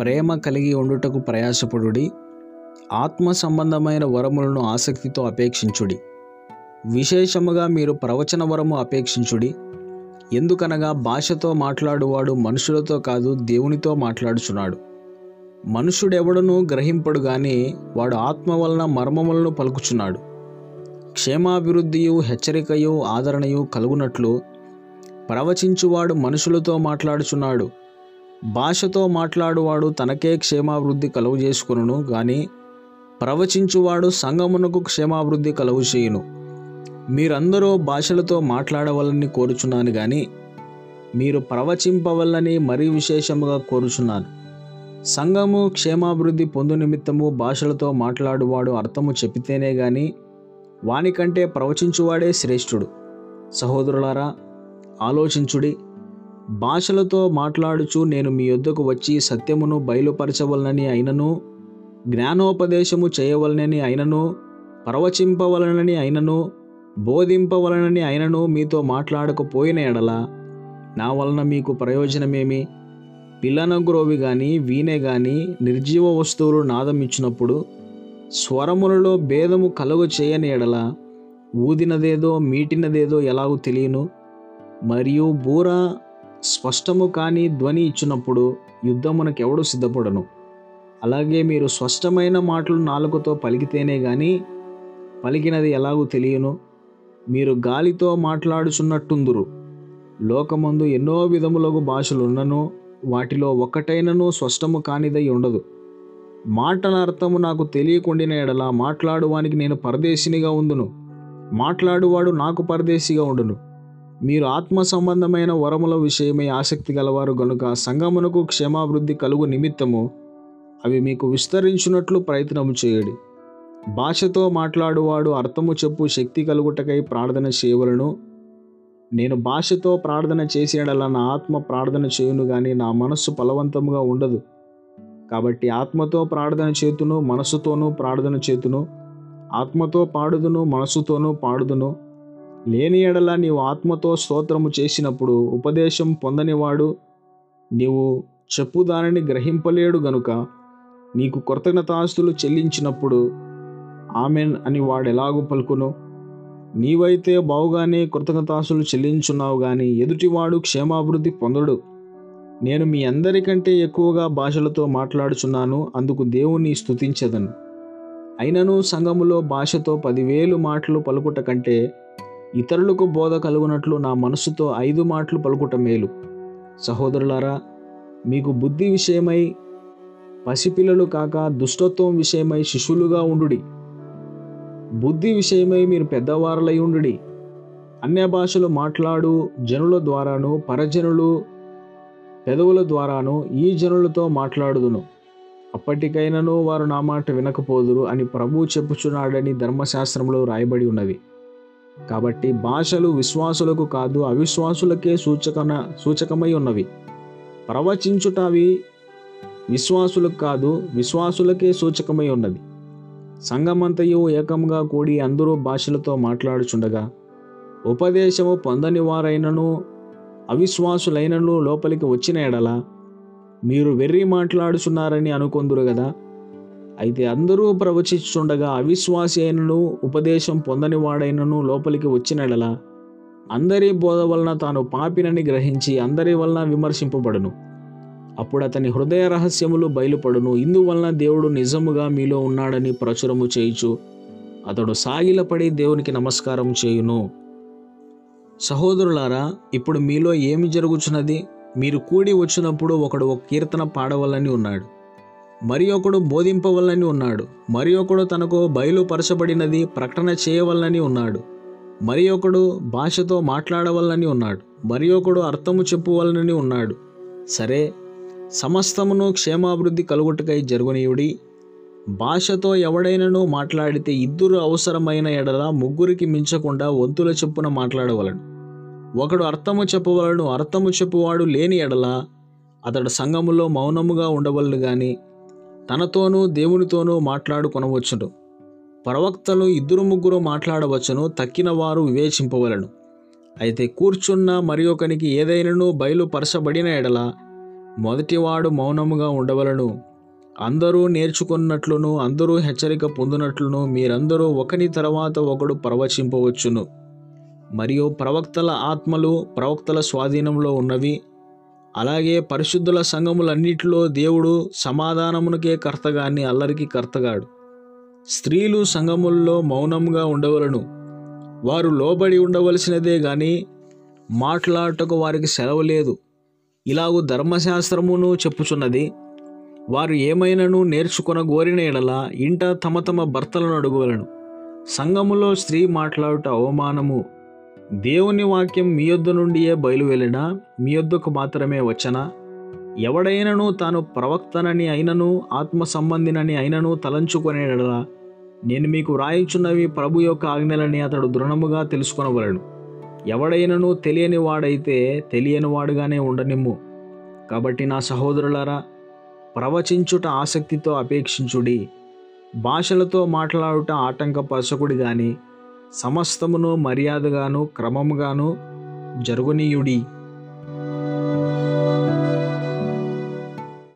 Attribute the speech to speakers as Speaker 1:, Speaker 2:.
Speaker 1: ప్రేమ కలిగి ఉండుటకు ప్రయాసపడుడి. ఆత్మ సంబంధమైన వరములను ఆసక్తితో అపేక్షించుడి. విశేషముగా మీరు ప్రవచన వరము అపేక్షించుడి. ఎందుకనగా భాషతో మాట్లాడువాడు మనుషులతో కాదు దేవునితో మాట్లాడుచున్నాడు. మనుషుడెవడనూ గ్రహింపడు గాని వాడు ఆత్మ వలన మర్మములను పలుకుచున్నాడు. క్షేమాభివృద్ధియు హెచ్చరికయు ఆదరణయు కలుగునట్లు ప్రవచించువాడు మనుషులతో మాట్లాడుచున్నాడు. భాషతో మాట్లాడువాడు తనకే క్షేమాభివృద్ధి కలుగు చేసుకును కానీ ప్రవచించువాడు సంగమునకు క్షేమాభివృద్ధి కలుగు చేయును. మీరందరూ భాషలతో మాట్లాడవలని కోరుచున్నాను కానీ మీరు ప్రవచింపవల్లని మరీ విశేషముగా కోరుచున్నాను. సంఘము క్షేమాభివృద్ధి పొందు నిమిత్తము భాషలతో మాట్లాడువాడు అర్థము చెప్పితేనే గాని వానికంటే ప్రవచించువాడే శ్రేష్ఠుడు. సహోదరులారా ఆలోచించుడి. భాషలతో మాట్లాడుచు నేను మీ యొద్దకు వచ్చి సత్యమును బయలుపరచవలనని అయినను జ్ఞానోపదేశము చేయవలనని అయినను ప్రవచింపవలనని అయినను బోధింపవలనని అయినను మీతో మాట్లాడకపోయిన ఎడల నా వలన మీకు ప్రయోజనమేమి? పిల్లన గ్రోవి గాని వీణె గాని నిర్జీవ వస్తువులు నాదం ఇచ్చినప్పుడు స్వరములలో భేదము కలుగు చేయని ఎడల ఊదినదేదో మీటినదేదో ఎలాగూ తెలియను? మరియు బూర స్పష్టము కాని ధ్వని ఇచ్చినప్పుడు యుద్ధమునకెవడు సిద్ధపడను? అలాగే మీరు స్పష్టమైన మాటలు నాలుకతో పలికితేనే గాని పలికినది ఎలాగూ తెలియను. మీరు గాలితో మాట్లాడుచున్నట్టుందురు. లోకమందు ఎన్నో విధములగు భాషలున్నను వాటిలో ఒకటైనను స్పష్టము కానిదై ఉండదు. మాటల అర్థము నాకు తెలియకుండిన ఎడల మాట్లాడువానికి నేను పరదేశినిగా ఉండును మాట్లాడువాడు నాకు పరదేశిగా ఉండును. మీరు ఆత్మ సంబంధమైన వరముల విషయమై ఆసక్తి గలవారు గనుక సంగమునకు క్షేమాభివృద్ధి కలుగు నిమిత్తము అవి మీకు విస్తరించున్నట్లు ప్రయత్నము చేయడి. భాషతో మాట్లాడువాడు అర్థము చెప్పు శక్తి కలుగుటకై ప్రార్థన చేయవలను. నేను భాషతో ప్రార్థన చేసేడలా నా ఆత్మ ప్రార్థన చేయును కానీ నా మనస్సు ఫలవంతముగా ఉండదు. కాబట్టి ఆత్మతో ప్రార్థన చేతును మనసుతోనూ ప్రార్థన చేతును ఆత్మతో పాడుదును మనస్సుతోనూ పాడుదును. లేని ఎడల నీవు ఆత్మతో స్తోత్రము చేసినప్పుడు ఉపదేశం పొందనివాడు. నీవు చెప్పు దానిని గ్రహింపలేడు గనుక నీకు కృతజ్ఞతాస్తులు చెల్లించినప్పుడు ఆమెన్ అని వాడు ఎలాగూ పలుకును? నీవైతే బావుగానే కృతజ్ఞతాస్తులు చెల్లించున్నావు కానీ ఎదుటివాడు క్షేమాభివృద్ధి పొందడు. నేను మీ అందరికంటే ఎక్కువగా భాషలతో మాట్లాడుచున్నాను అందుకు దేవుణ్ణి స్థుతించదను అయినను సంఘములో భాషతో పదివేలు మాటలు పలుకుట కంటే ఇతరులకు బోధ కలుగునట్లు నా మనసుతో ఐదు మాటలు పలుకుట మేలు. సహోదరులారా మీకు బుద్ధి విషయమై పసిపిల్లలు కాక దుష్టత్వం విషయమై శిష్యులుగా ఉండుడి. బుద్ధి విషయమై మీరు పెద్దవారులై ఉండుడి. అన్య భాషలు మాట్లాడు జనుల ద్వారాను పరజనులు పెదవుల ద్వారాను ఈ జనులతో మాట్లాడుదును. అప్పటికైనను వారు నా మాట వినకపోదురు అని ప్రభువు చెప్పుచున్నాడని ధర్మశాస్త్రంలో రాయబడి ఉన్నది. కాబట్టి భాషలు విశ్వాసులకు కాదు అవిశ్వాసులకే సూచకన సూచకమై ఉన్నవి. ప్రవచించుటవి విశ్వాసులకు కాదు విశ్వాసులకే సూచకమై ఉన్నది సంగమంతయు ఏకంగా కూడి అందరూ భాషలతో మాట్లాడుచుండగా ఉపదేశము పొందని వారైనను అవిశ్వాసులైనను లోపలికి వచ్చిన ఎడల మీరు వెర్రి మాట్లాడుచున్నారని అనుకొందురు కదా అయితే అందరూ ప్రవచించుండగా అవిశ్వాసి అయినను ఉపదేశం పొందని వాడైనను లోపలికి వచ్చినడలా అందరి బోధ వలన తాను పాపినని గ్రహించి అందరి వలన విమర్శింపబడును. అప్పుడు అతని హృదయ రహస్యములు బయలుపడును. ఇందువలన దేవుడు నిజముగా మీలో ఉన్నాడని ప్రచురము చేయుచు అతడు సాగిలపడి దేవునికి నమస్కారం చేయును. సహోదరులారా ఇప్పుడు మీలో ఏమి జరుగుచున్నది? మీరు కూడి వచ్చినప్పుడు ఒకడు ఒక కీర్తన పాడవలని ఉన్నాడు. మరి ఒకడు బోధింపవలనని ఉన్నాడు. మరి ఒకడు తనకు బయలుపరచబడినది ప్రకటన చేయవలనని ఉన్నాడు. మరి ఒకడు భాషతో మాట్లాడవలని ఉన్నాడు. మరి ఒకడు అర్థము చెప్పువలనని ఉన్నాడు. సరే సమస్తమును క్షేమాభివృద్ధి కలుగుటకై జరుగునీయుడి. భాషతో ఎవడైనను మాట్లాడితే ఇద్దరు అవసరమైన ఎడల ముగ్గురికి మించకుండా వంతుల చొప్పున మాట్లాడవలను ఒకడు అర్థము చెప్పవలను అర్థము చెప్పువాడు లేని ఎడల అతడు సంఘములో మౌనముగా ఉండవలను కానీ తనతోనూ దేవునితోనూ మాట్లాడుకొనవచ్చును. ప్రవక్తలు ఇద్దరు ముగ్గురు మాట్లాడవచ్చును తక్కిన వారు వివేచింపవలను. అయితే కూర్చున్న మరి ఒకనికి ఏదైనను బయలుపరచబడిన ఎడల మొదటివాడు మౌనముగా ఉండవలను. అందరూ నేర్చుకున్నట్లును అందరూ హెచ్చరిక పొందినట్లును మీరందరూ ఒకని తర్వాత ఒకడు ప్రవచింపవచ్చును. మరియు ప్రవక్తల ఆత్మలు ప్రవక్తల స్వాధీనంలో ఉన్నవి అలాగే పరిశుద్ధుల సంఘములన్నిటిలో దేవుడు సమాధానమునకే కర్తగాని అల్లరికి కర్తగాడు. స్త్రీలు సంఘముల్లో మౌనంగా ఉండవలను. వారు లోబడి ఉండవలసినదే గాని మాట్లాడటకు వారికి సెలవు లేదు. ఇలాగు ధర్మశాస్త్రమును చెప్పుచున్నది వారు ఏమైనను నేర్చుకొన గోరిన ఎడల ఇంట తమ తమ భర్తలను అడుగువలను. సంఘములో స్త్రీ మాట్లాడుట అవమానము. దేవుని వాక్యం మీ యొద్ద నుండియే బయలువెళ్ళినా మీ యొద్దకు మాత్రమే వచ్చనా? ఎవడైనను తాను ప్రవక్తనని అయినను ఆత్మ సంబంధినని అయినను తలంచుకొనేడలా నేను మీకు వ్రాయిచున్నవి ప్రభు యొక్క ఆజ్ఞలని అతడు దృఢముగా తెలుసుకొనవలను. ఎవడైనను తెలియని వాడైతే తెలియని వాడుగానే ఉండనిమ్ము. కాబట్టి నా సహోదరులారా ప్రవచించుట ఆసక్తితో అపేక్షించుడి. భాషలతో మాట్లాడుట ఆటంకపరచకుడి కానీ సమస్తమును మర్యాదగాను క్రమముగాను జరుగునీయుడి.